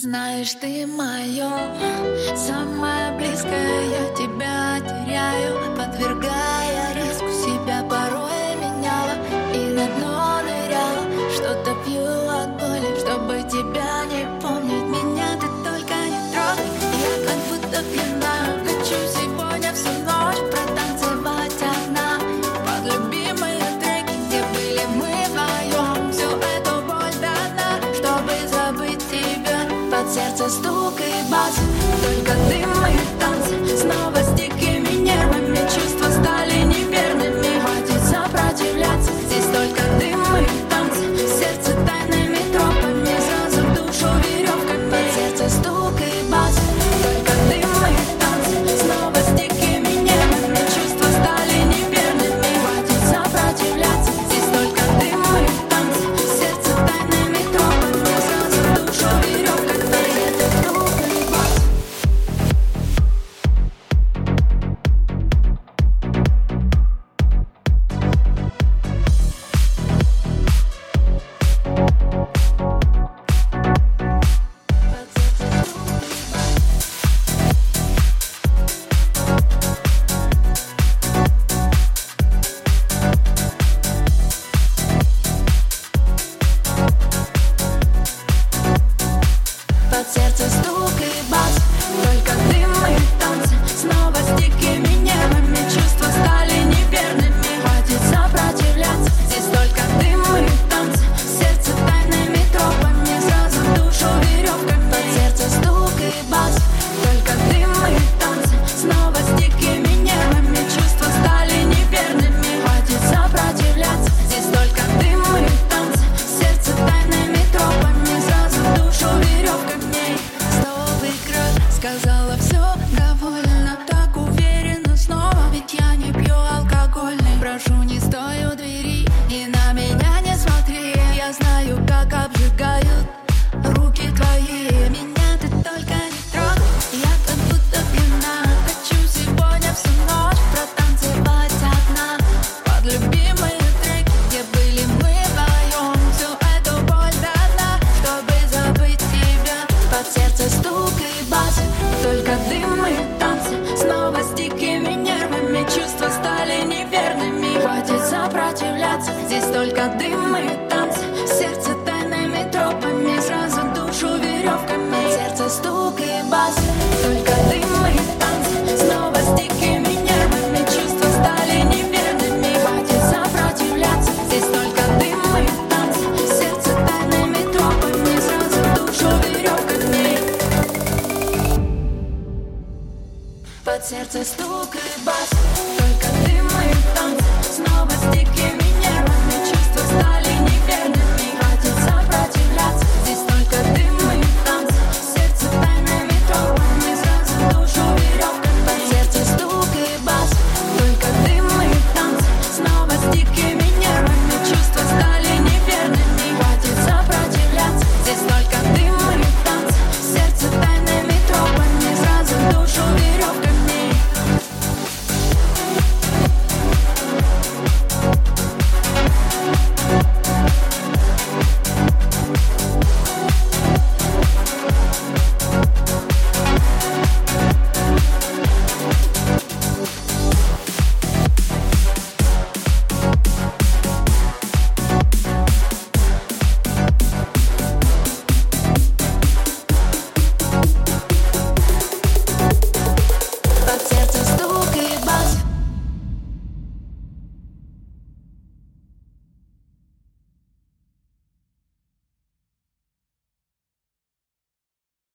Знаешь, ты мое самое близкое, я тебя теряю, подвергая риску. сердце стук и бас, только только дым и танцы. Снова с дикими нервами Чувства стали неверными. Хватит сопротивляться Здесь только дым и танцы. Под сердце стук и бас Только ты мой танц. Снова стики меня